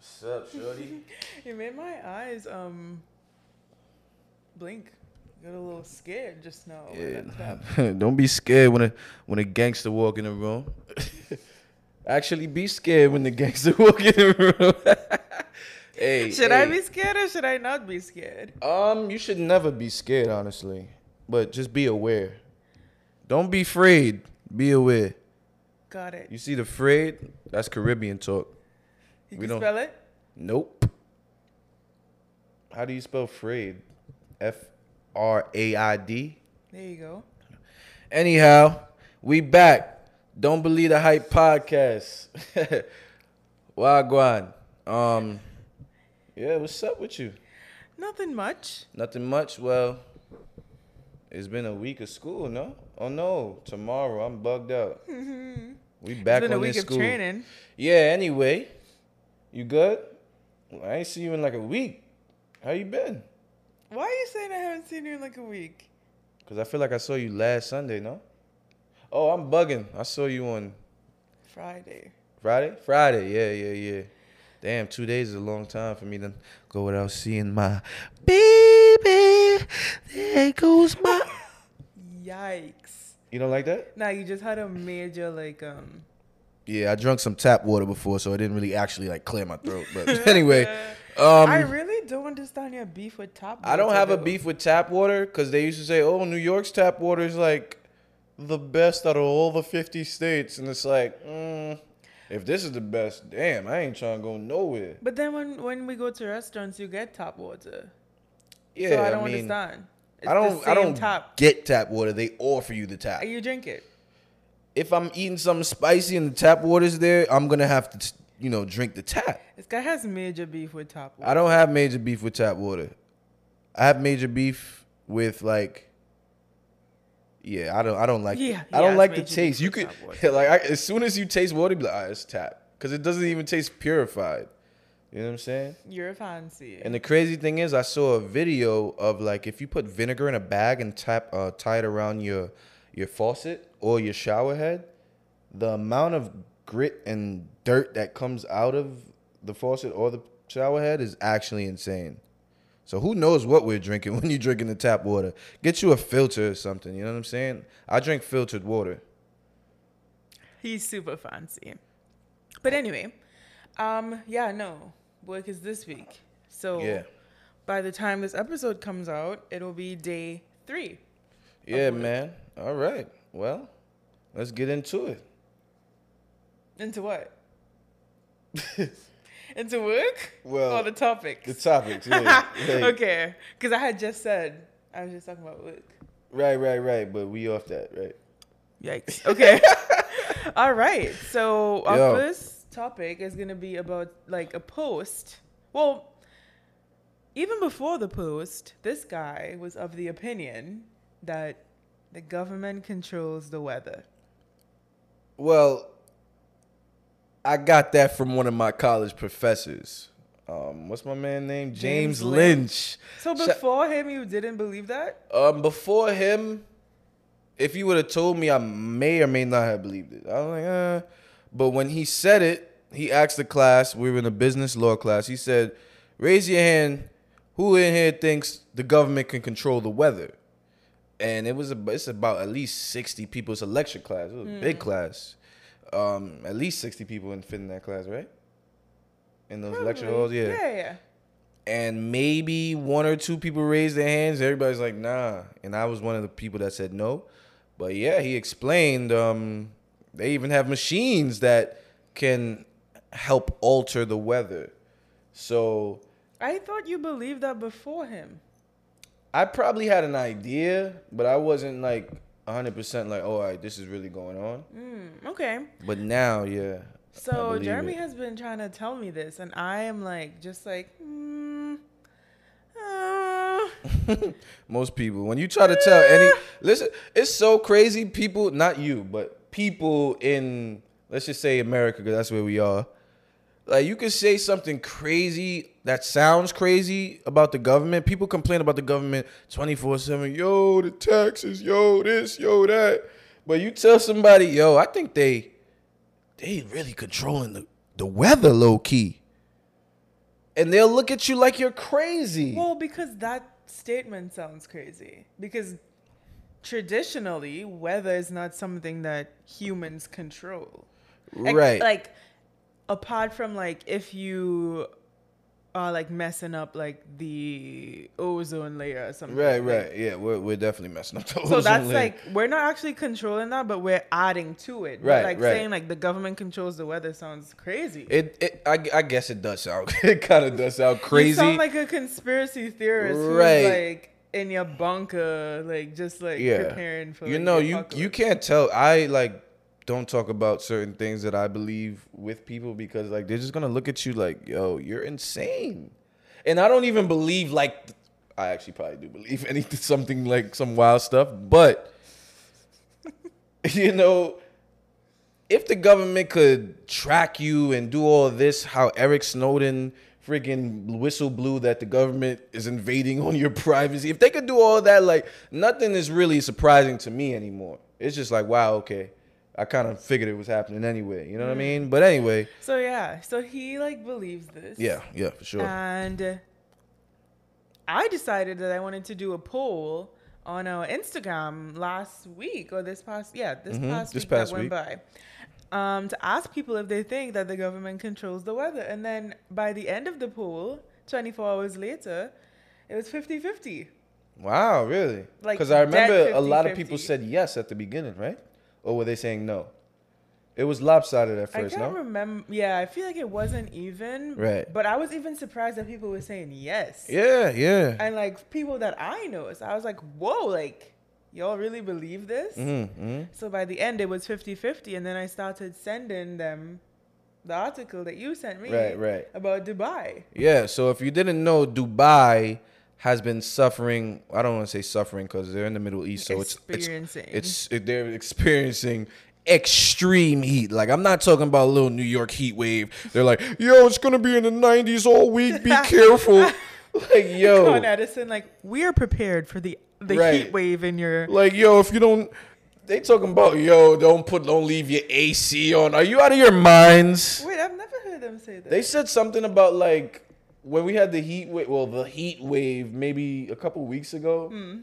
What's up, shorty? It made my eyes um blink. Got a little scared just now. Yeah. Don't be scared when a when a gangster walk in the room. Actually, be scared when the gangster walk in the room. hey, Should I be scared or should I not be scared? Um, you should never be scared, honestly. But just be aware. Don't be afraid. Be aware. Got it. You see the afraid? That's Caribbean talk. You we can don't- spell it? Nope. How do you spell afraid? F R A I D. There you go. Anyhow, we back. Don't believe the hype podcast. Wagwan. Um, yeah, what's up with you? Nothing much. Nothing much. Well, it's been a week of school, no? Oh no, tomorrow I'm bugged out. We back it's been on a week this of school. training. Yeah. Anyway, you good? I ain't see you in like a week. How you been? Why are you saying I haven't seen you in like a week? Cause I feel like I saw you last Sunday, no? Oh, I'm bugging. I saw you on Friday. Friday? Friday, yeah, yeah, yeah. Damn, two days is a long time for me to go without seeing my baby. There goes my. Yikes. You don't like that? Nah, you just had a major like um Yeah, I drunk some tap water before, so it didn't really actually like clear my throat. But anyway, um, I really don't understand your beef with top. I don't water, have a beef with tap water because they used to say, "Oh, New York's tap water is like the best out of all the fifty states," and it's like, mm, if this is the best, damn, I ain't trying to go nowhere. But then when when we go to restaurants, you get tap water. Yeah, so I don't mean, understand. It's I don't. I don't tap. get tap water. They offer you the tap. You drink it. If I'm eating something spicy and the tap water's there, I'm gonna have to, you know, drink the tap. This guy has major beef with tap water. I don't have major beef with tap water. I have major beef with like. Yeah, I don't. I don't like. Yeah, I don't like the taste. You could like I, as soon as you taste water, be like, ah, it's tap, because it doesn't even taste purified. You know what I'm saying? You're fancy. And the crazy thing is, I saw a video of like if you put vinegar in a bag and tap uh, tie it around your your faucet or your shower head, the amount of grit and dirt that comes out of the faucet or the shower head is actually insane. So who knows what we're drinking when you're drinking the tap water? Get you a filter or something. You know what I'm saying? I drink filtered water. He's super fancy. But anyway, um, yeah, no. Work is this week. So Yeah. by the time this episode comes out, it'll be day three. Yeah, man. All right. Well, let's get into it. Into what? Into work? Well, or the topics? The topics. Yeah. yeah. okay. Because I had just said, I was just talking about work. Right, right, right. But we off that, right? Yikes. Okay. All right. So our Yo. first topic is gonna be about like a post. Well, even before the post, this guy was of the opinion that the government controls the weather. Well, I got that from one of my college professors. Um, what's my man name? James, James Lynch. So Sha- before him, you didn't believe that? Um, before him, if you would have told me, I may or may not have believed it. I was like, uh. But when he said it, he asked the class. We were in a business law class. He said, "Raise your hand. Who in here thinks the government can control the weather?" And it was a, it's about at least sixty people. It's a lecture class. It was a big class. Um, at least sixty people in fit in that class, right? In those lecture halls, Probably. Yeah, yeah. and maybe one or two people raised their hands. Everybody's like, nah. And I was one of the people that said no. But yeah, he explained um, they even have machines that can help alter the weather. So I thought you believed that before him. I probably had an idea, but I wasn't like 100% like, oh, all right, this is really going on. Mm, okay. But now, yeah. So Jeremy it. has been trying to tell me this, and I am like, just like, mm, uh, Most people, when you try to tell any, listen, it's so crazy. People, not you, but people in, let's just say America, because that's where we are. Like you could say something crazy that sounds crazy about the government. People complain about the government twenty four seven. Yo, the taxes. Yo, this. Yo, that. But you tell somebody, yo, I think they, they really controlling the the weather low key. and they'll look at you like you're crazy. Well, because that statement sounds crazy. Because traditionally, weather is not something that humans control. Right. Like, apart from like if you are like messing up like the ozone layer or something. right, like- right. Yeah, we're, we're definitely messing up the ozone. So that's layer. like we're not actually controlling that, but we're adding to it. But, Right, like right. saying like the government controls the weather sounds crazy. It, it I, I guess it does sound it kind of does sound crazy. You sound like a conspiracy theorist who's Right. like in your bunker, like just like yeah. preparing for. you know, you you can't tell. I like don't talk about certain things that I believe with people because like they're just gonna look at you like, yo, you're insane. And I don't even believe like I actually probably do believe anything something like some wild stuff, but you know, if the government could track you and do all this, how Eric Snowden freaking whistle blew that the government is invading on your privacy, if they could do all that, like nothing is really surprising to me anymore. It's just like, wow, okay. I kind of figured it was happening anyway. You know what I mean? But anyway, So yeah, so he like believes this. yeah, yeah, for sure. And uh, I decided that I wanted to do a poll on our Instagram last week or this past yeah this Mhm, past this week past that went by. Um, to ask people if they think that the government controls the weather. And then by the end of the poll, 24 hours later, it was 50 50. Wow, really? Like, Because I remember dead a lot of 50-50. people said yes at the beginning, right? Or were they saying no? It was lopsided at first. I can't no? remember. Yeah, I feel like it wasn't even. Right. But I was even surprised that people were saying yes. Yeah, yeah. And like people that I know, so I was like, whoa, like, y'all really believe this? Mm-hmm. So by the end, it was 50 50. And then I started sending them the article that you sent me Right, right. about Dubai. Yeah, so if you didn't know, Dubai has been suffering. I don't want to say suffering because they're in the Middle East, so it's it's, it's it, they're experiencing extreme heat. Like I'm not talking about a little New York heat wave. They're like, yo, it's gonna be in the 90s all week. Be careful. like yo, Con Edison, like, we are prepared for the, the Right. heat wave in your. like yo, if you don't. They talking about yo, don't put, don't leave your AC on. Are you out of your minds? Wait, I've never heard them say that. They said something about like when we had the heat wave, well, the heat wave maybe a couple weeks ago. Hmm.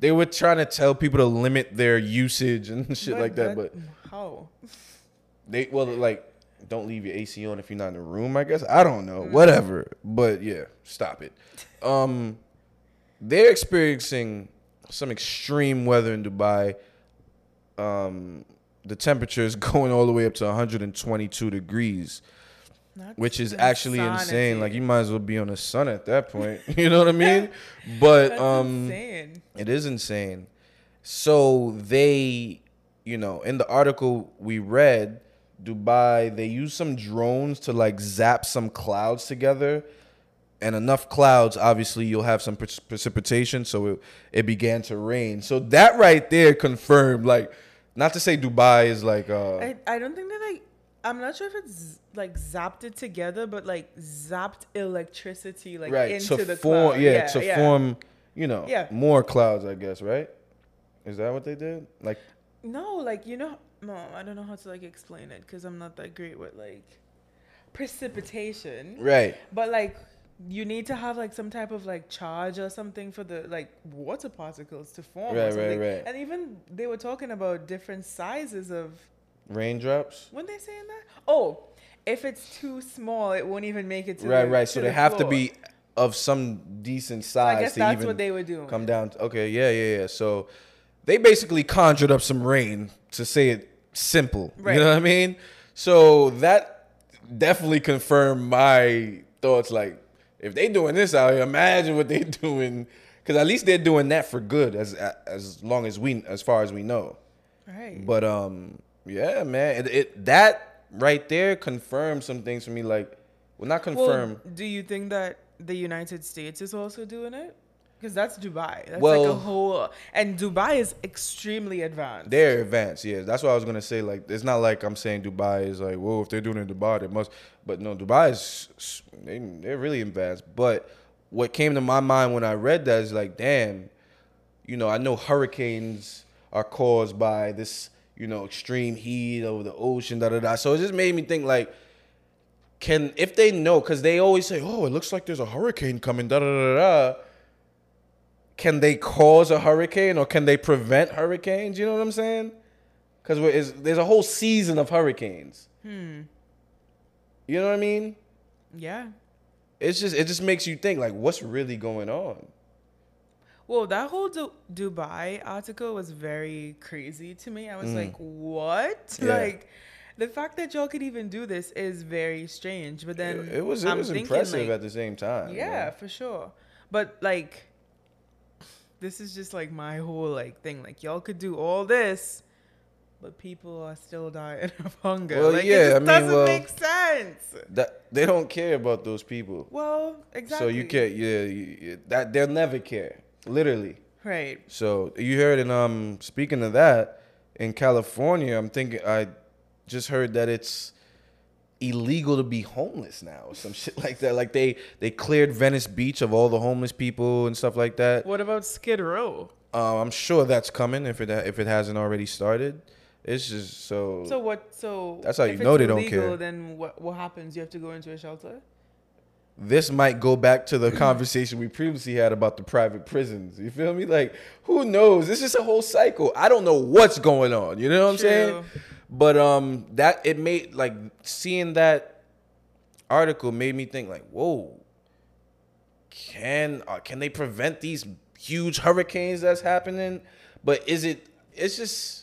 They were trying to tell people to limit their usage and shit like that, but how? they well like don't leave your AC on if you're not in the room. I guess I don't know, whatever. But yeah, stop it. Um, they're experiencing some extreme weather in Dubai. Um, the temperature is going all the way up to 122 degrees Which is actually insane. Like you might as well be on the sun at that point. You know what I mean? But um, insane. it is insane. So they, you know, in the article we read, Dubai, they use some drones to like zap some clouds together. And enough clouds, obviously, you'll have some pre- precipitation. So it, it began to rain. So that right there confirmed, like, not to say Dubai is like, uh, I, I don't think that like I'm not sure if it's like zapped it together, but like zapped electricity like right into to the form cloud. yeah, to form you know Yeah. more clouds i guess right is that what they did like No, like you know, no, I don't know how to like explain it because I'm not that great with like precipitation. right But like you need to have like some type of like charge or something for the like water particles to form. or Right, right, right. And even they were talking about different sizes of raindrops when they saying that? Oh, if it's too small, it won't even make it to right the, right to so the they have to be of some decent So I guess that's even what they were doing. come down to, okay yeah yeah yeah so they basically conjured up some rain to say it simple Right. you know what i mean so that definitely confirmed my thoughts like if they doing this out here imagine what they doing because at least they're doing that for good as as long as we as far as we know Right. But um, yeah, man, it, it that right there confirms some things for me. Like, well, not confirm. Well, do you think that the United States is also doing it? Because that's Dubai. That's like a Well- whole, and Dubai is extremely advanced. they're advanced, yeah. That's what I was gonna say. Like, it's not like I'm saying Dubai is like, whoa, if they're doing it in Dubai, they must. But no, Dubai is they they're really advanced. But what came to my mind when I read that is like, damn, you know, I know hurricanes are caused by this, you know, extreme heat over the ocean, da da da. So it just made me think like, can if they know because they always say, "Oh, it looks like there's a hurricane coming." Da da da da. Can they cause a hurricane or can they prevent hurricanes? You know what I'm saying? Because there's a whole season of hurricanes. Hmm. You know what I mean? Yeah. It's just it just makes you think like, what's really going on? Well, that whole Du- Dubai article was very crazy to me. I was Mm. like, what? Yeah. Like, the fact that y'all could even do this is very strange. But then it, it was it I'm was thinking, impressive like, at the same time. yeah, for sure. But like, this is just like my whole like thing. Like, y'all could do all this, but people are still dying of hunger. Well, like, yeah, it I mean, doesn't well- make sense. That they don't care about those people. Well, exactly. So you can't, yeah, you- that they'll never care, literally. Right. So you heard, and um, speaking of that, in California, I'm thinking I just heard that it's illegal to be homeless now, or some shit like that. Like they they cleared Venice Beach of all the homeless people and stuff like that. What about Skid Row? Uh, I'm sure that's coming if it if it hasn't already started. It's just so. So what? So That's how you know they don't care. Then what? What happens? You have to go into a shelter. This might go back to the conversation we previously had about the private prisons. You feel me? Like, who knows? This is a whole cycle. I don't know what's going on. You know what I'm saying? But um, that it made like seeing that article made me think like, whoa, can uh, can they prevent these huge hurricanes that's happening? But is it? It's just.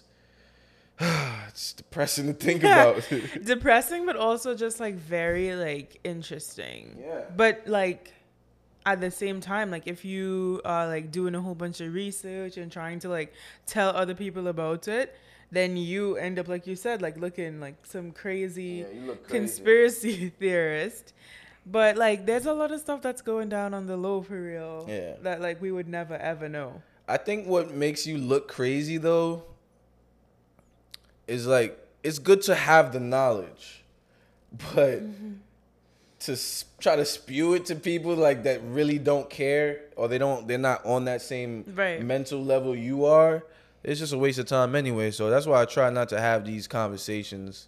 it's depressing to think about. Depressing, but also just like very like interesting. Yeah. But like at the same time, like if you are like doing a whole bunch of research and trying to like tell other people about it, then you end up like you said, like looking like some crazy Yeah, crazy. conspiracy theorist. But like there's a lot of stuff that's going down on the low for real. Yeah. That like we would never ever know. I think what makes you look crazy though is like it's good to have the knowledge, but mm-hmm. to s- try to spew it to people like that really don't care or they don't they're not on that same Right. mental level you are, it's just a waste of time anyway. So that's why I try not to have these conversations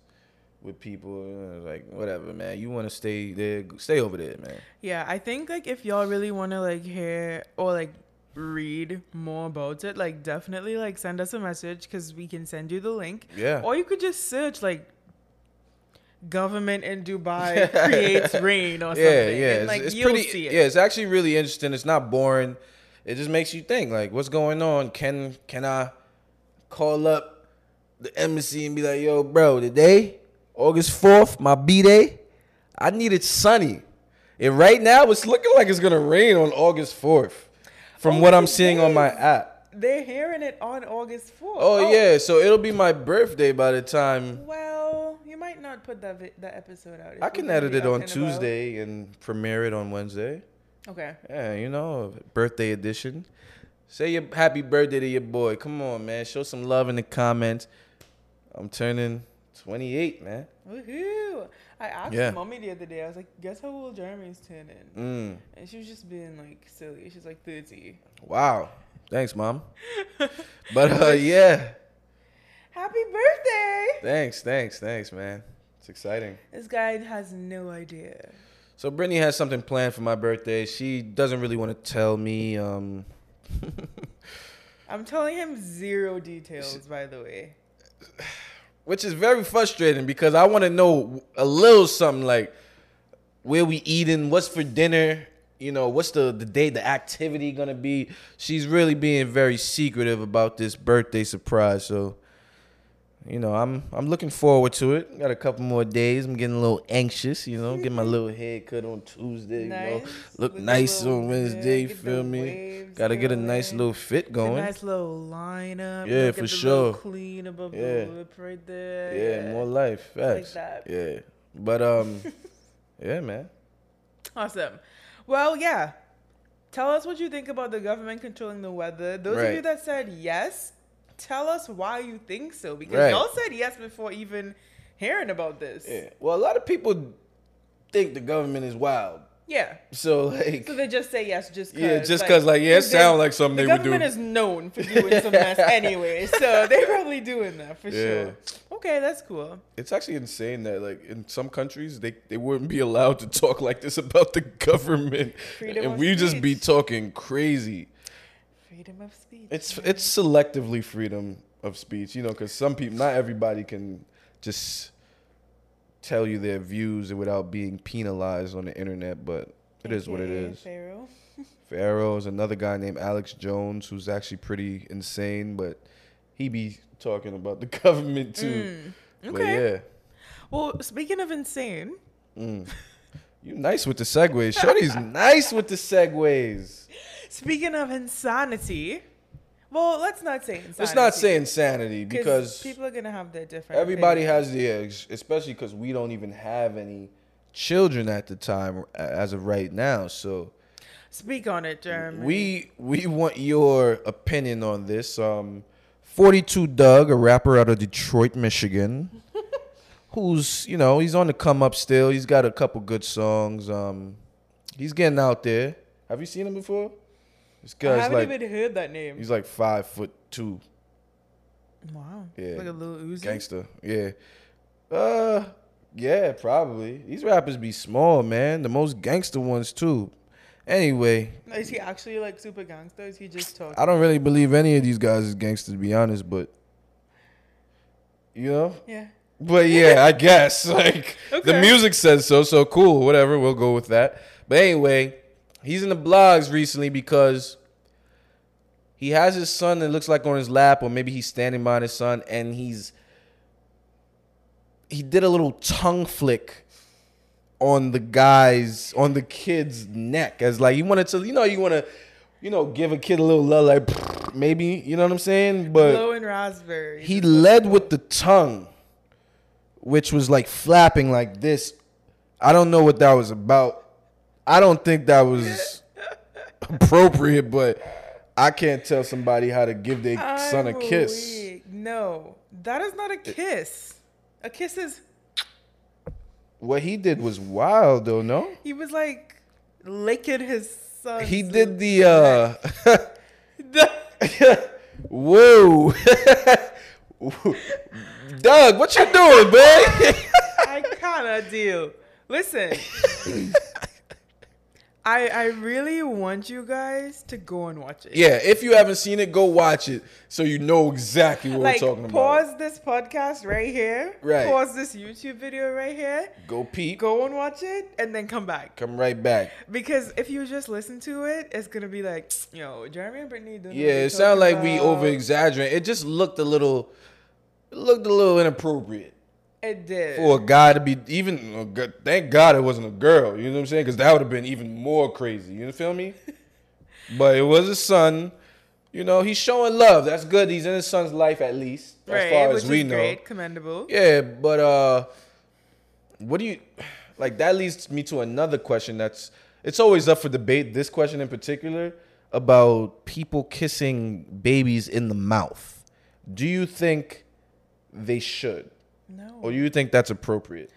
with people. Like whatever, man. You want to stay there, stay over there, man. Yeah, I think like if y'all really want to like hear or like read more about it, like definitely like send us a message because we can send you the link. Yeah. Or you could just search like government in Dubai creates rain or something. Yeah, yeah. And, It's, like it's you'll pretty. see it. Yeah, it's actually really interesting. It's not boring. It just makes you think, like, what's going on? Can can I call up the embassy and be like, yo, bro, today, August fourth, my b day, I need it sunny. And right now, it's looking like it's gonna rain on August fourth, from Oh, what I'm seeing on my app. They're hearing it on August 4th. Oh, yeah, so it'll be my birthday by the time Well, you might not put that vi- that episode out. I can edit it on and about. Tuesday and premiere it on Wednesday. Okay. Yeah, you know, birthday edition. Say your happy birthday to your boy. Come on, man. Show some love in the comments. I'm turning 28, man. Woohoo! I asked Yeah. mommy the other day. I was like, "Guess how old Jeremy's turning?" Mm. And she was just being like silly. She's like 30. Wow. Thanks, mom. But uh, yeah. Happy birthday! Thanks, thanks, thanks, man. It's exciting. This guy has no idea. So Brittany has something planned for my birthday. She doesn't really want to tell me. Um, I'm telling him zero details, by the way. Which is very frustrating because I want to know a little something like where we eating, what's for dinner, you know, what's the the day, the activity gonna be. She's really being very secretive about this birthday surprise, so. You know, I'm I'm looking forward to it. Got a couple more days. I'm getting a little anxious, you know, get my little haircut on Tuesday, you know. Nice. Look With nice on Wednesday, yeah, you feel me? waves Gotta get a nice little fit going. nice little lineup. Yeah, Look for sure. Clean above Yeah. the lip right there. Yeah, more life. Like Facts. that. Yeah. But um yeah, man. Awesome. Well, yeah. Tell us what you think about the government controlling the weather. Those of you that said yes, tell us why you think so. Because Right. y'all said yes before even hearing about this. Yeah. Well, a lot of people think the government is wild. Yeah. So like, So they just say yes, just cause, yeah, just cause like yeah, it 'cause they- sound like something the they would do. government is known for doing some mess anyway, so they're probably doing that for Yeah. sure. Okay, that's cool. It's actually insane that like in some countries they, they wouldn't be allowed to talk like this about the government, Freedom and of we just be talking crazy. Freedom of speech. It's man. it's selectively freedom of speech, you know, because some people, not everybody can just tell you their views without being penalized on the internet. But it is what it is. Pharaoh. Pharaoh is another guy named Alex Jones who's actually pretty insane, but he be talking about the government too. Mm, But okay. yeah. Well, speaking of insane, Mm. You nice with the segues. Shorty's nice with the segues. Speaking of insanity, well, let's not say insanity. Let's not say insanity because people are gonna have their different. everybody opinions. has the eggs, especially because we don't even have any children at the time as of right now. So Speak on it, Jeremy. we we want your opinion on this. Um, 42 Dugg, a rapper out of Detroit, Michigan, who's you know he's on the come up still. He's got a couple good songs. Um, he's getting out there. Have you seen him before? This I haven't like even heard that name. he's like five foot two, wow. Yeah. Like a little Uzi. gangster. Yeah. Uh, yeah, probably. These rappers be small, man. The most gangster ones too. Anyway, Is he actually like super gangster? Is he just talking? I don't really believe any of these guys is gangster to be honest, but you know. Yeah. But yeah, I guess like the music says so, so cool. Whatever, we'll go with that. But anyway, he's in the blogs recently because he has his son that looks like on his lap, or maybe he's standing by his son, and he's he did a little tongue flick on the guy's on the kid's neck as like he wanted to, you know, you want to, you know, give a kid a little love, like maybe, you know what I'm saying? But Low and raspberries. he is what it's led with the tongue, which was like flapping like this. I don't know what that was about. I don't think that was appropriate, but I can't tell somebody how to give their son a kiss. weak. No, that is not a kiss. A kiss is. What he did was wild, though. No, He was like licking his son. he did the. uh Whoa, Dugg, what you doing, babe? I cannot deal. Listen. I I really want you guys to go and watch it. Yeah, if you haven't seen it, go watch it so you know exactly what Like we're talking pause about. Pause this podcast right here. Right. Pause this YouTube video right here. Go peep, Go and watch it and then come back. come right back. Because if you just listen to it, it's gonna be like, yo, Jeremy and Brittany. Don't know what Yeah, it sounded talking like we over exaggerate. It just looked a little, it looked a little inappropriate It did. for a guy to be even. Thank God it wasn't a girl. You know what I'm saying? Because that would have been even more crazy. You feel me? but it was a son. You know, he's showing love. That's good. He's in his son's life at least, as far as we know. great, commendable. Yeah, but uh what do you like that leads me to another question that's it's always up for debate, this question in particular, about people kissing babies in the mouth. Do you think they should? No, Or you think that's appropriate?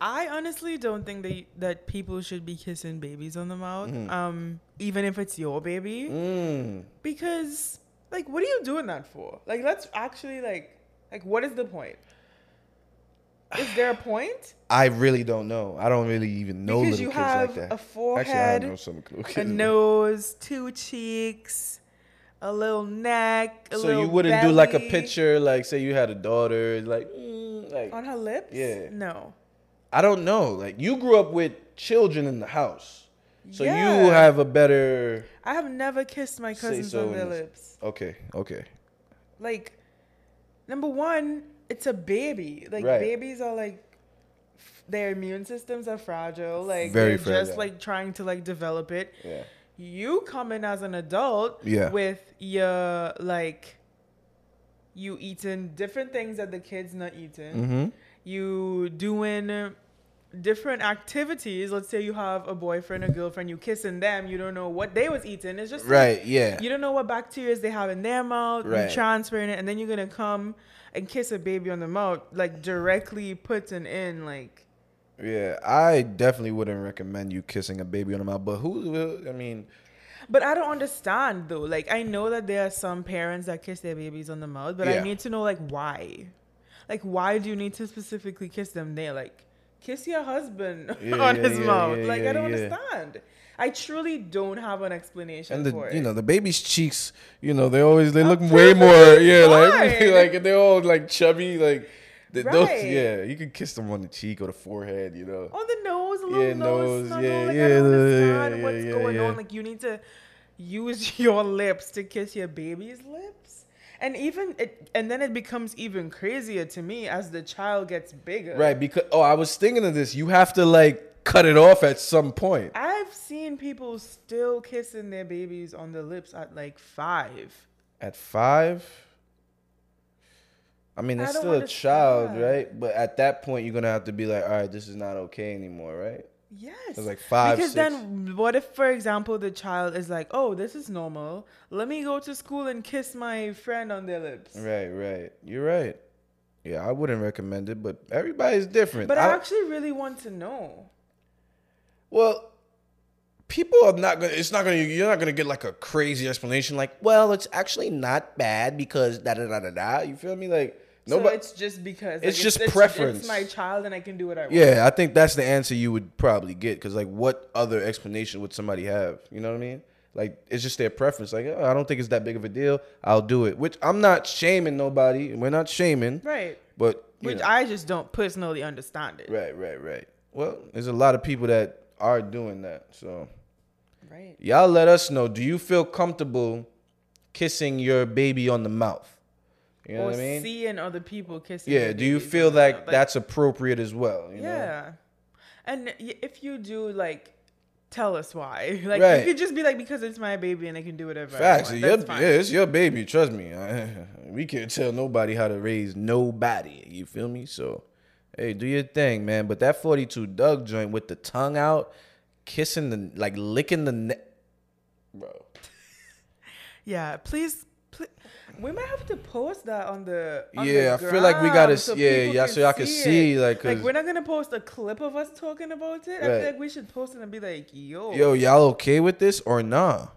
I honestly don't think that that people should be kissing babies on the mouth, Mm-hmm. um, even if it's your baby, Mm. because like, what are you doing that for? Like, let's actually like, like, what is the point? Is there a point? I really don't know. I don't really even know because you kids have like that. a Actually, I forehead, know some a nose, two cheeks, a little neck. A so little you wouldn't do like a picture, like say you had a daughter, like, mm, like on her lips. Yeah. No. I don't know. Like you grew up with children in the house, so you have a better. I have never kissed my cousins so on their lips. Okay, okay. Like, number one, it's a baby. Like Right. babies are like, their immune systems are fragile. Like Very they're just like trying to like develop it. Yeah. You come in as an adult Yeah. with your like, you eating different things that the kids not eating. Mm-hmm. you doing different activities. Let's say you have a boyfriend or girlfriend, you kissing them, you don't know what they was eating. It's just like, Right. Yeah. you don't know what bacteria they have in their mouth. Right. You transferring it, and then you're gonna come and kiss a baby on the mouth, like directly putting in like Yeah, I definitely wouldn't recommend you kissing a baby on the mouth. But who will? I mean, But I don't understand though. Like I know that there are some parents that kiss their babies on the mouth, but Yeah. I need to know like why. Like why do you need to specifically kiss them there? Like kiss your husband Yeah, on yeah, his mouth. like I don't understand. I truly don't have an explanation and the for it. you know the baby's cheeks, you know they always they look way more yeah like like they're all like chubby like. Th- Those, Right. yeah, you can kiss them on the cheek or the forehead, you know. on the nose, a little Yeah, nose, snuggle. yeah, like yeah, I don't yeah, understand yeah, what's yeah, going yeah. on. Like you need to use your lips to kiss your baby's lips. And even it, and then it becomes even crazier to me as the child gets bigger. Right, because oh, I was thinking of this. You have to like cut it off at some point. I've seen people still kissing their babies on the lips at like five. At five, I mean, it's don't still a child, right? But at that point, you're gonna have to be like, all right, this is not okay anymore, right? Yes. It's like five, Because six. then, what if, for example, the child is like, "Oh, this is normal. Let me go to school and kiss my friend on their lips." Right, right. You're right. Yeah, I wouldn't recommend it, but everybody's different. But I I- actually really want to know. Well, people are not gonna. It's not gonna. You're not gonna get like a crazy explanation. Like, well, it's actually not bad because da da da da da. You feel me? Like So nobody. it's just because It's just It's, preference. my child, and I can do what I want. yeah, I think that's the answer you would probably get. Because like, what other explanation would somebody have? You know what I mean? Like, it's just their preference. Like, oh, I don't think it's that big of a deal. I'll do it. Which I'm not shaming nobody. We're not shaming. Right. But Which know. I just don't personally understand it. right, right, right. Well, there's a lot of people that are doing that. So. Right. Y'all let us know. Do you feel comfortable kissing your baby on the mouth? You know or what I mean? seeing other people kissing. yeah. Do you feel the like that's appropriate as well? You know? yeah. And if you do, like, tell us why. Like, Right. you could just be like, because it's my baby and I can do whatever. Facts. I want. Your, That's fine. yeah, it's your baby. Trust me. we can't tell nobody how to raise nobody. You feel me? So, hey, do your thing, man. But that 42 Dugg joint with the tongue out, kissing the, like licking the neck. Bro. Yeah, please. We might have to post that on the. On the Yeah, I feel like we gotta gram s- yeah, yeah, so y'all can see, like, 'cause- like we're not gonna post a clip of us talking about it. I feel like we should post it and be like, "Yo, Yo, y'all okay with this or nah?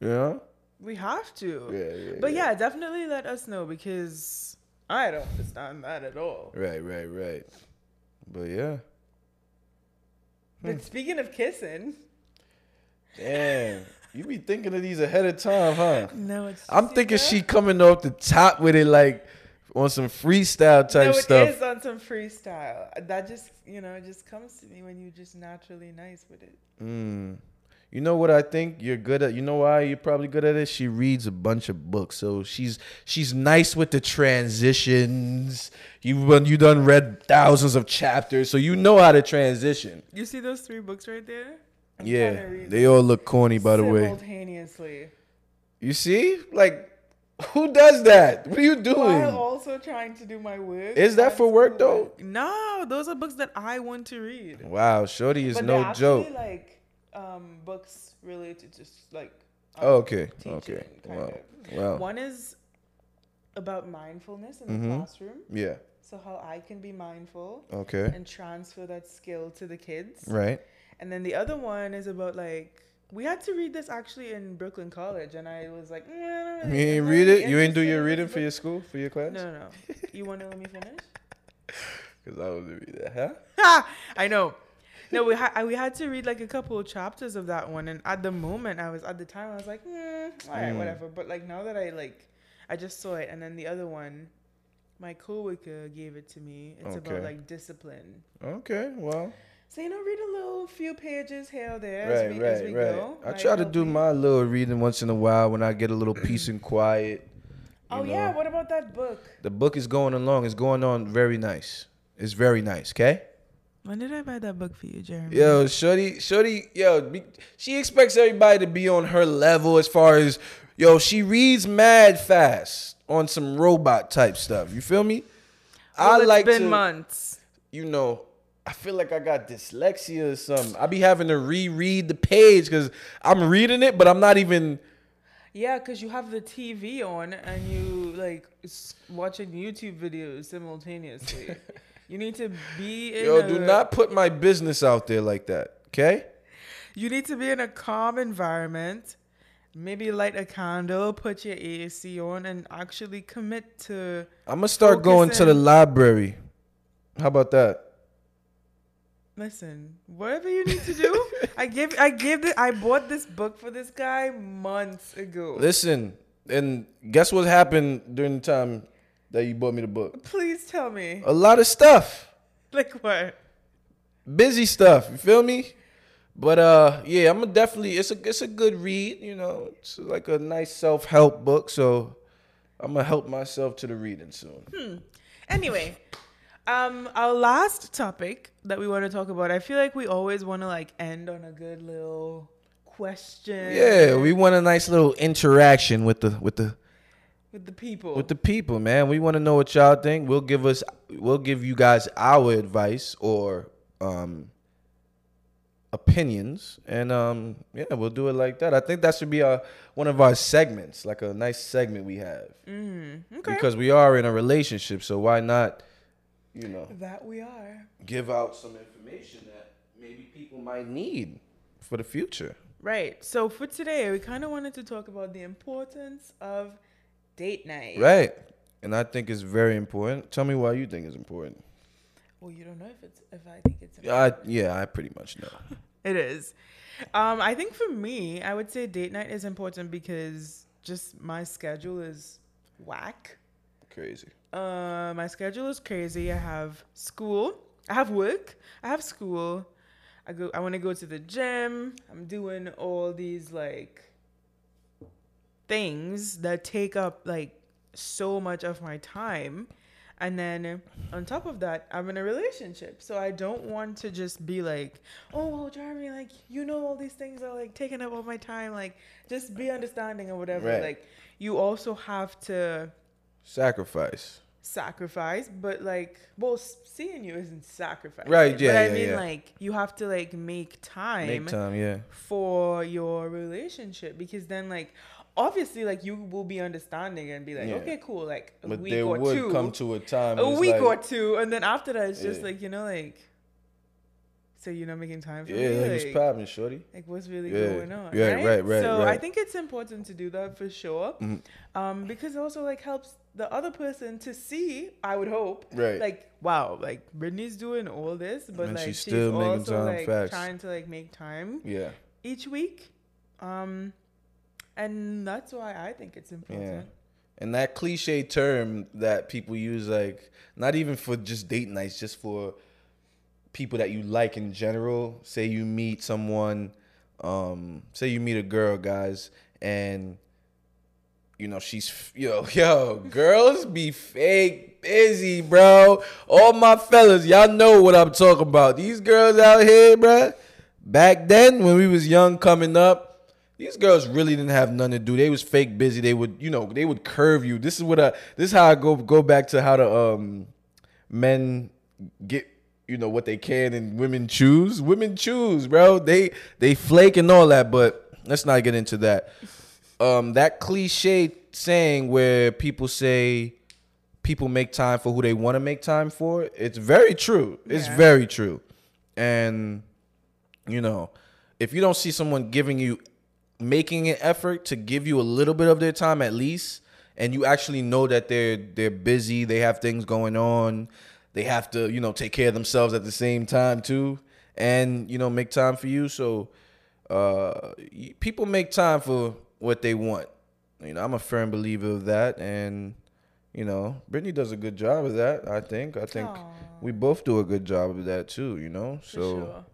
Yeah? we have to." Yeah, yeah, But yeah, definitely let us know because I don't understand that at all. Right, right, right. But yeah. Hmm. But speaking of kissing, Damn. You be thinking of these ahead of time, huh? no, it's. I'm thinking she coming off the top with it like on some freestyle type no, it stuff. is on some freestyle. That just you know, it just comes to me when you're just naturally nice with it. Mm. You know what I think you're good at? You know why you're probably good at it? She reads a bunch of books, so she's she's nice with the transitions. You when you done read thousands of chapters, so you know how to transition. You see those three books right there? I'm Yeah, trying to read they all look corny, by the way. simultaneously. You see, like, who does that? What are you doing? While also trying to do my work. Is that for work, though? No, those are books that I want to read. Wow, Shorty is but no actually, joke. like um, books related to just like. um, Oh, okay, teaching, okay, wow, of. wow. One is about mindfulness in the classroom. Yeah, So how I can be mindful okay, and transfer that skill to the kids. right. And then the other one is about like we had to read this actually in Brooklyn College, and I was like, mm, You ain't read it. You ain't do your reading for your school for your class. No, no, no. You want to let me finish? Because I was read that, huh? Ha! I know. No, we had we had to read like a couple of chapters of that one, and at the moment, I was at the time I was like, mm, all right, Mm. whatever. But like now that I like, I just saw it, and then the other one, my coworker gave it to me. It's about like discipline. Okay, well, So you know, read a little few pages here or there right, as we, as we right. go. I Might try to um, do me. my little reading once in a while when I get a little peace and quiet. Oh yeah, what about that book? The book is going along. It's going on very nice. It's very nice. Okay. When did I buy that book for you, Jeremy? Yo, Shorty, Shorty, yo, be, she expects everybody to be on her level as far as, yo, she reads mad fast on some robot type stuff. You feel me? Well, I it's like been to, months. you know, I feel like I got dyslexia or something. I be having to reread the page because I'm reading it, but I'm not even. Yeah, because you have the TV on and you like watching YouTube videos simultaneously. You need to be in Yo, a, do not put my business out there like that. Okay? You need to be in a calm environment. Maybe light a candle, put your AC on, and actually commit to. I'm gonna start going to the library. How about that? Listen, whatever you need to do. I give. I gave. The, I bought this book for this guy months ago. Listen, and guess what happened during the time that you bought me the book? Please tell me, A lot of stuff. like what? busy stuff. You feel me? But uh, yeah, I'm gonna definitely. It's a it's a good read. You know, it's like a nice self help book. So I'm gonna help myself to the reading soon. Hmm. Anyway, um, our last topic that we want to talk about. I feel like we always want to like end on a good little question. Yeah, we want a nice little interaction with the with the with the people. with the people, man. We want to know what y'all think. We'll give us we'll give you guys our advice or um opinions and um yeah, we'll do it like that. I think that should be our one of our segments, like a nice segment we have. mm, okay. Because we are in a relationship, so why not you know, that we are. give out some information that maybe people might need for the future. Right. So for today, we kind of wanted to talk about the importance of date night. Right. And I think it's very important. Tell me why you think it's important. Well, you don't know if it's if I think it's Yeah, I, yeah, I pretty much know. It is. Um, I think for me, I would say date night is important because just my schedule is whack. Crazy. Uh, my schedule is crazy. I have school. I have work. I have school. I go. I want to go to the gym. I'm doing all these like things that take up like so much of my time. And then on top of that, I'm in a relationship. So I don't want to just be like, oh, well, Jeremy, like, you know, all these things are like taking up all my time. Like, just be understanding or whatever. Right. Like, you also have to Sacrifice. sacrifice, but like, well, seeing you isn't sacrifice. Right, yeah, But I yeah, mean, yeah. like, you have to like make time, Make time, yeah. for your relationship because then, like, obviously, like, you will be understanding and be like, Yeah. okay, cool, like a But week there or would two, come to a time. a week like, or two, and then after that, it's just Yeah. like you know, like, so you're not making time for Yeah, me, like it's like, popping, shorty. like what's really Yeah. going on Yeah, right right, right, so i think it's important to do that for sure Mhm. um because it also like helps the other person to see i would hope Right. like wow like brittany's doing all this but And like she's she's, still making also time, like facts. trying to like make time Yeah. each week um and that's why i think it's important Yeah. And that cliche term that people use, like, not even for just date nights, just for people that you like in general. Say you meet someone, um, say you meet a girl, guys, and you know she's yo yo girls be fake busy, bro. All my fellas, y'all know what I'm talking about. These girls out here, bruh. Back then, when we was young, coming up, these girls really didn't have nothing to do. They was fake busy. They would, you know, they would curve you. This is what I. This is how I go go back to how the um men get you know what they can and women choose. Women choose, bro. They they flake and all that, but let's not get into that. Um, that cliche saying where people say people make time for who they want to make time for. It's very true. It's Yeah. very true, and you know, if you don't see someone giving you making an effort to give you a little bit of their time at least and you actually know that they're they're busy they have things going on they have to you know take care of themselves at the same time too and you know make time for you. So uh people make time for what they want. You know i'm a firm believer of that and you know brittany does a good job of that i think. I think Aw, we both do a good job of that too you know? So sure.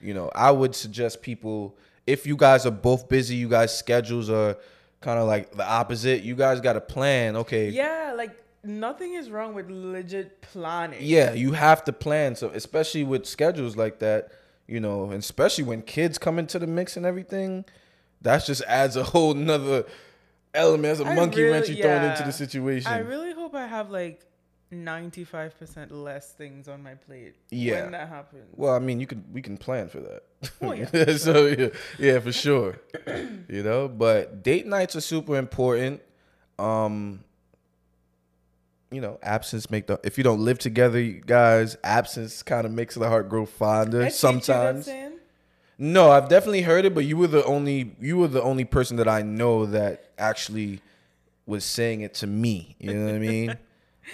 you know, I would suggest people if you guys are both busy, you guys schedules are kind of like the opposite. You guys got to plan. Okay, yeah like nothing is wrong with legit planning yeah, you have to plan. So especially with schedules like that, you know, and especially when kids come into the mix and everything, that just adds a whole nother element as a I monkey wrench really- you thrown into the situation. I really hope I have like 95% less things on my plate Yeah. when that happens. Well, I mean, you can we can plan for that. Oh, yeah, so yeah, yeah, for sure. you know, but date nights are super important. Um, you know, absence make the if you don't live together, you guys, absence kind of makes the heart grow fonder I teach you that sometimes. No, I've definitely heard it, but you were the only you were the only person that I know that actually was saying it to me. You know what I mean?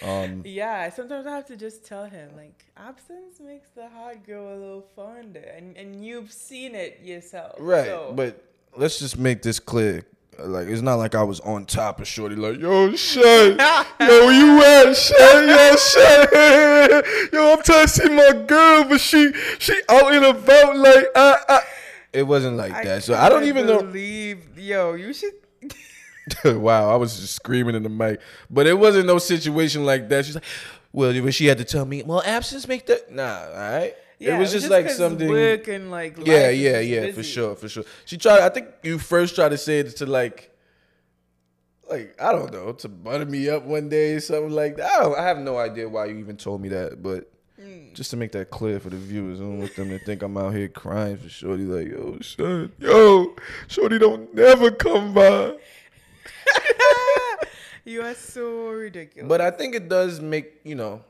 Um, Yeah, sometimes I have to just tell him like absence makes the heart grow a little fonder, and and you've seen it yourself, right, So, but let's just make this clear. Like it's not like I was on top of Shorty, like yo, Shay, yo, where you at, Shay, yo, Shay, yo, I'm trying to see my girl, but she she out and about, like uh, uh. It wasn't like that, so I don't even know. believe, Yo, you should. wow, I was just screaming in the mic. But it wasn't no situation like that. She's like, well, when she had to tell me, well, absence make the Nah, all right. Yeah, it was just, like something. Work and like. Yeah, yeah, just yeah, for sure, for sure. She tried. I think you first tried to say it to like, like I don't know, to butter me up one day, or something like that. I, don't, I have no idea why you even told me that, but Mm. just to make that clear for the viewers, I don't want them to think I'm out here crying for Shorty. Like, yo, son, yo, Shorty don't never come by. You are so ridiculous. But I think it does make you know,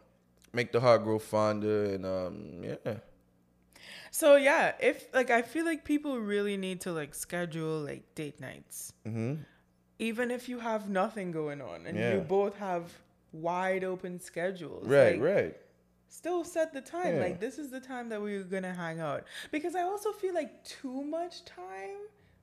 make the heart grow fonder, and um, yeah, So yeah, if like I feel like people really need to like schedule like date nights, mm-hmm. even if you have nothing going on and Yeah. you both have wide open schedules. right, like, right, Still set the time. Yeah. Like this is the time that we're gonna hang out. Because I also feel like too much time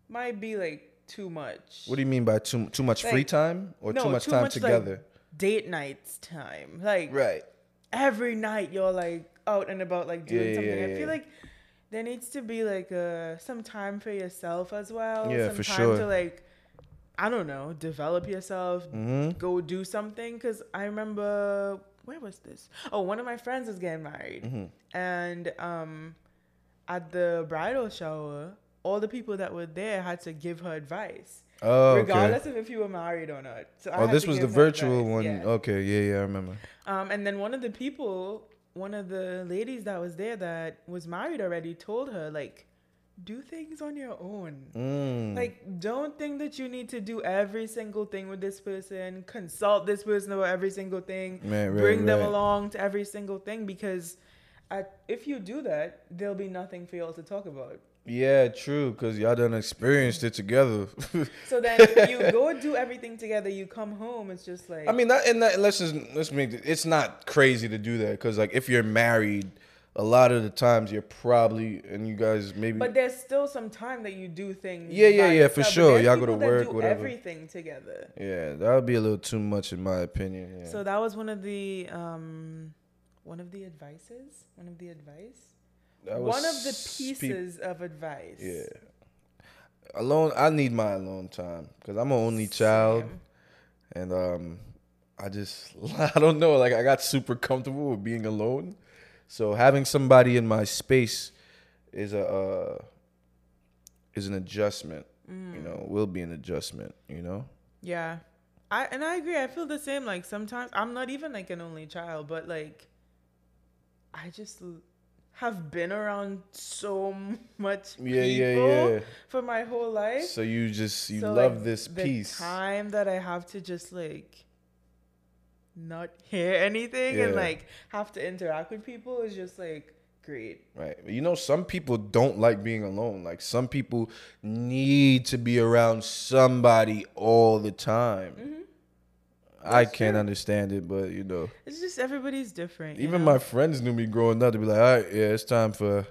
might be like too much. What do you mean by too too much free time or no, too much too time much, like, together? date nights time. Like right. every night you're like out and about like doing Yeah, yeah, something. I yeah. feel like there needs to be like uh some time for yourself as well. Yeah, some for time sure. to like I don't know, develop yourself, Mm-hmm. go do something. Cause I remember where was this? Oh, one of my friends is getting married, Mm-hmm. and um, at the bridal shower, all the people that were there had to give her advice, Oh, okay. regardless of if you were married or not. So Oh, this was the virtual advice, one. yeah. Okay, yeah, yeah, I remember. Um, and then one of the people, one of the ladies that was there that was married already, told her like, do things on your own. Mm. Like, don't think that you need to do every single thing with this person. Consult this person about every single thing. Right, bring them along to every single thing because, at, if you do that, there'll be nothing for y'all to talk about. Yeah, true, cause y'all done experienced it together. So then you go do everything together. You come home. It's just like I mean, that and that. Let's just let's make it. It's not crazy to do that, cause like if you're married, a lot of the times you're probably and you guys maybe. But there's still some time that you do things. Yeah, yeah, yeah, for sure. Y'all go to work, do whatever. Everything together. yeah, that would be a little too much in my opinion. Yeah. So that was one of the um, one of the advices. One of the advice. One of the pieces of advice. Yeah. Alone, I need my alone time because I'm an only child, Same. and um, I just I don't know. Like I got super comfortable with being alone, so having somebody in my space is a uh, is an adjustment. Mm. You know, will be an adjustment. You know. Yeah. I and I agree. I feel the same. Like sometimes I'm not even like an only child, but like I just have been around so much people Yeah, yeah, yeah. for my whole life. So you just you So, love like, this the piece. time that I have to just like not hear anything and like have to interact with people is just like great. Right. You know, some people don't like being alone. Like some people need to be around somebody all the time. Mm-hmm. That's can't true. understand it, but you know, It's just everybody's different. even know? my friends knew me growing up to be like, all right, yeah, it's time for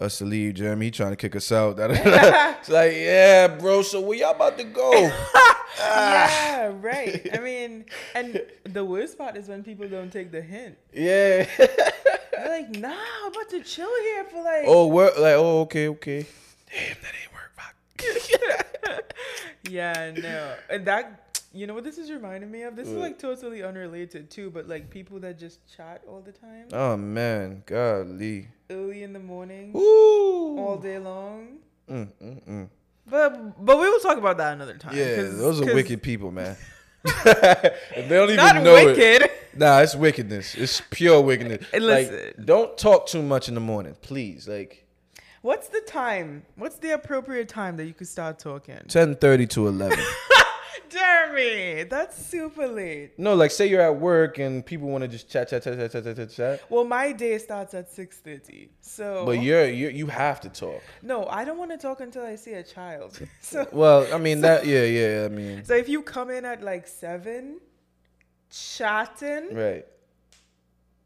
us to leave, Jeremy. He trying to kick us out. it's like, yeah, bro. So where y'all about to go? Ah. yeah, right. I mean, and the worst part is when people don't take the hint. yeah. They're like, "Nah, I'm about to chill here for like." oh, work. Like, oh, okay, okay. Damn, that ain't work. Fuck. Yeah, no, and that you know what this is reminding me of. This is like totally unrelated too, but like people that just chat all the time, oh man, golly. early in the morning, Ooh. all day long. Mm, mm, mm. But but we will talk about that another time. Yeah, those are wicked people, man. they don't even Not know it. Nah, it's wickedness. It's pure wickedness. Hey, like, listen. don't talk too much in the morning, please. Like What's the time? What's the appropriate time that you could start talking? ten thirty to eleven. Jeremy, that's super late. No, like say you're at work and people want to just chat, chat, chat, chat, chat, chat, chat. Well, my day starts at six thirty, so. But you're you you have to talk. No, I don't want to talk until I see a child. So, Well, I mean that. Yeah, yeah. I mean, so if you come in at like seven, chatting, right.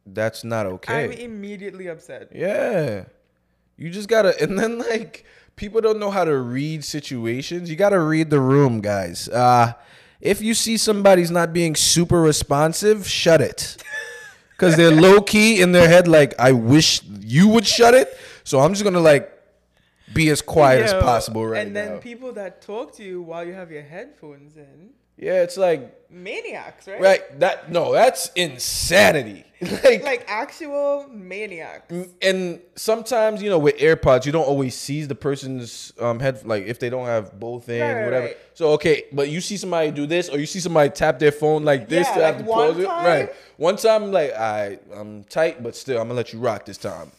That's not okay. I'm immediately upset. Yeah. You just gotta, and then like people don't know how to read situations. You gotta read the room, guys. Uh, if you see somebody's not being super responsive, shut it. Cause they're low key in their head, like, I wish you would shut it. So I'm just gonna like be as quiet as possible right now. And now. then people that talk to you while you have your headphones in, yeah, it's like maniacs, right? right that no, that's insanity. like Like actual maniacs. and sometimes you know with AirPods you don't always see the person's um head like if they don't have both in Right, whatever. right. So okay, but you see somebody do this or you see somebody tap their phone like this Yeah, to have like to pause it. Right. One time like I I'm tight but still I'm gonna let you rock this time.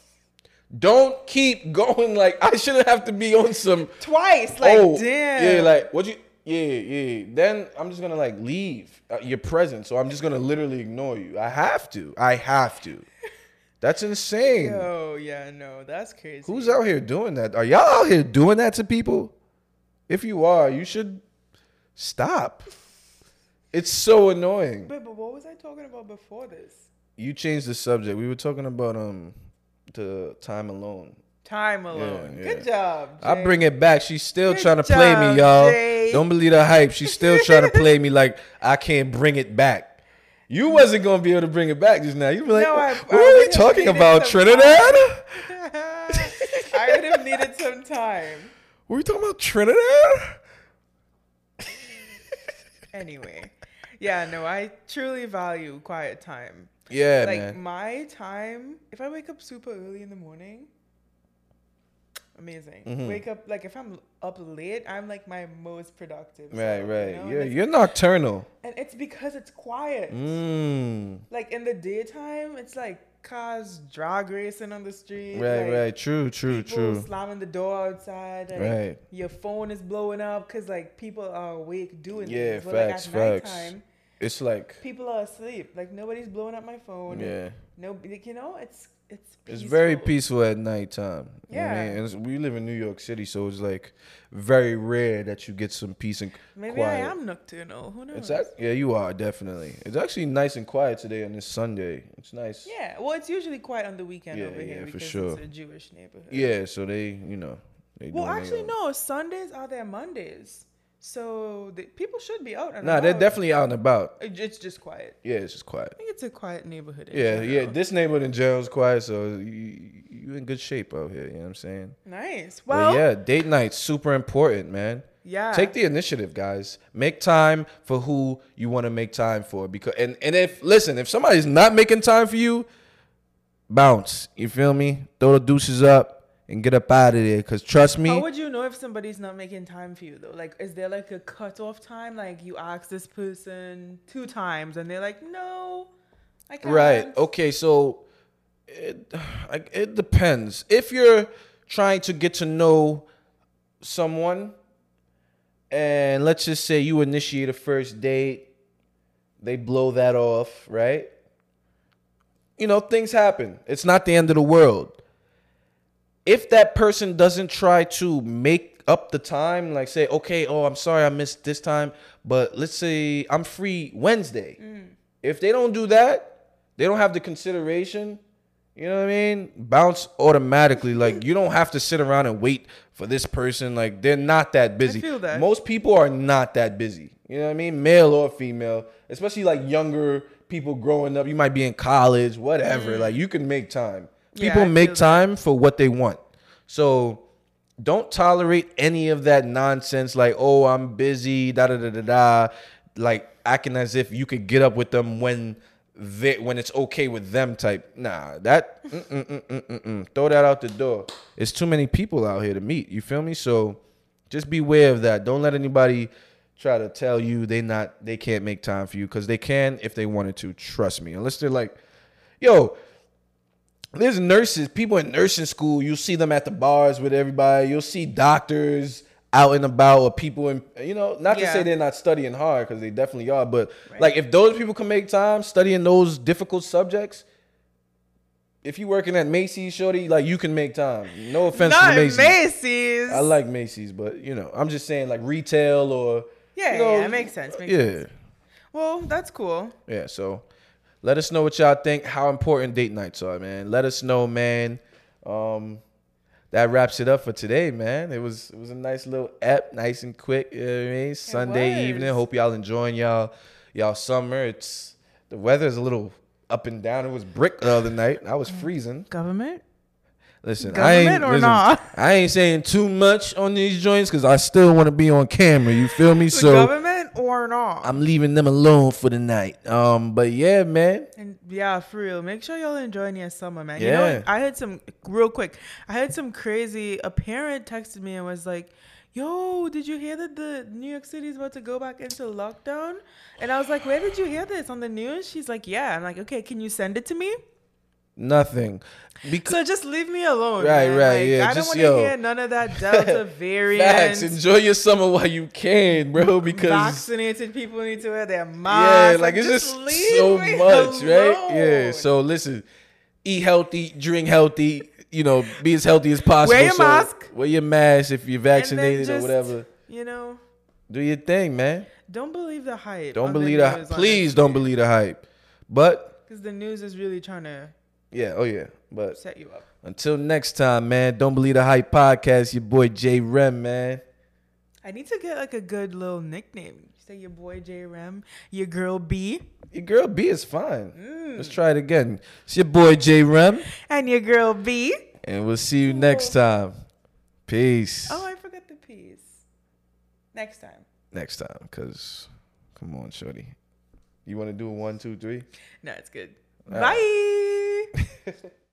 Don't keep going like I shouldn't have to be on some Twice, like oh damn. yeah like what you yeah yeah then I'm just gonna like leave uh, your presence so I'm just gonna literally ignore you. I have to. I have to. That's insane. Oh yeah, no, that's crazy. Who's out here doing that? Are y'all out here doing that to people? If you are, you should stop. It's so annoying. Wait, but what was I talking about before this? You changed the subject. We were talking about um the time alone. Time alone. yeah. Good job. I bring it back. She's still Good trying to play me, y'all. Jay. Don't believe the hype. She's still trying to play me like I can't bring it back. You wasn't gonna be able to bring it back just now. You be like, No, I- what I are we talking about? Trinidad? I would have needed some time. Were we talking about Trinidad? Anyway, yeah, no, I truly value quiet time. Yeah, like man. my time, if I wake up super early in the morning, amazing. Mhm. Wake up like if I'm up late, I'm like my most productive. Right, self, right. You know? and, You're you're nocturnal. and it's because it's quiet. Mm. Like in the daytime, it's like cars drag racing on the street. Right, like, right. True, true, people true. slamming the door outside. And Right. Your phone is blowing up because like people are awake doing Yeah, things. But facts, like at facts. nighttime, It's like, people are asleep. Like nobody's blowing up my phone. yeah, No, like, you know, it's it's it's very peaceful. peaceful at nighttime. You know I Yeah. mean? And we live in New York City, so it's like very rare that you get some peace and Maybe quiet. I am nocturnal. Who knows? It's act- yeah, you are definitely. It's actually nice and quiet today on this Sunday. It's nice. yeah. Well, it's usually quiet on the weekend Yeah, over here yeah, for because sure. it's a Jewish neighborhood. Yeah, so they, you know, they. Well, actually, no. Sundays are their Mondays, so the, people should be out and Nah, they're definitely out and about. It's just quiet. Yeah, it's just quiet. I think it's a quiet neighborhood. Yeah, yeah. This neighborhood in general is quiet, so you you in good shape out here. You know what I'm saying? Nice. But Well, yeah, date nights super important, man. yeah. Take the initiative, guys. Make time for who you want to make time for. Because and and if listen, if somebody's not making time for you, bounce. You feel me? Throw the deuces up and get up out of there. Cause trust me, How would you know if somebody's not making time for you though? Like, is there like a cutoff time? Like, you ask this person two times and they're like, "No, I can't." Right. Okay. So it it depends. If you're trying to get to know someone, and let's just say you initiate a first date, they blow that off, right? You know, things happen. It's not the end of the world. If that person doesn't try to make up the time, like say, okay, oh, I'm sorry I missed this time, but let's say I'm free Wednesday. Mm. If they don't do that, they don't have the consideration. You know what I mean? Bounce automatically. Like you don't have to sit around and wait for this person. Like they're not that busy. feel that. Most people are not that busy. You know what I mean? Male or female, especially like younger people growing up. You might be in college, whatever. Mm. Like you can make time. Yeah, People I make feel that. time for what they want. So don't tolerate any of that nonsense like oh i'm busy da da da da da. Like acting as if you could get up with them when they when it's okay with them type. Nah that mm, mm, mm, mm, mm, mm. throw that out the door. It's too many people out here to meet you feel me? So just beware of that. Don't let anybody try to tell you they not they can't make time for you because they can if they wanted to. Trust me. Unless they're like yo there's nurses, people in nursing school. You'll see them at the bars with everybody. You'll see doctors out and about or people in you know not to say they're not studying hard because they definitely are but Right. like if those people can make time studying those difficult subjects if you're working at Macy's shorty like you can make time no offense Not to Macy's Macy's. I like Macy's but you know I'm just saying like retail or Yeah, you know, yeah, it makes sense. Makes yeah sense. Well, that's cool. yeah so let us know what y'all think how important date nights are man let us know man um that wraps it up for today, man. It was it was a nice little ep, nice and quick. You know what I mean? Sunday was. evening. Hope y'all enjoying y'all y'all summer. It's the weather is a little up and down. It was brick the other night. I was freezing. Government? Listen, I ain't Government or listen, not? I ain't saying too much on these joints because I still want to be on camera. You feel me? So government or not? I'm leaving them alone for the night. Um, but yeah, man. And yeah, for real. Make sure y'all enjoying your summer, man. You Yeah. know, I had some real quick. I had some crazy. A parent texted me and was like, "Yo, did you hear that the New York City is about to go back into lockdown?" And I was like, "Where did you hear this on the news?" She's like, "Yeah." I'm like, "Okay, can you send it to me?" Nothing. Because So just leave me alone. Right, man. right, Like, yeah, I don't want to hear none of that Delta variant. facts. Enjoy your summer while you can, bro. Because vaccinated people need to wear their Yeah, masks. like it's just leave so much, right? Yeah. So listen, eat healthy, drink healthy. You know, be as healthy as possible. Wear your So, mask. Wear your mask if you're vaccinated or whatever. You know, Do your thing, man. don't believe the hype. Don't believe the. Please don't believe the hype. But Because the news is really trying to yeah, oh yeah. But set you up. until next time, man. Don't believe the hype podcast. Your boy J Rem, man. I need to get like a good little nickname. Say your boy J Rem, your girl B, Your girl B is fine. Mm. Let's try it again. It's your boy J Rem, and your girl B. and we'll see you next time. Peace. Oh, I forgot the peace. Next time. next time because come on shorty you want to do a one two three No, it's good. Bye.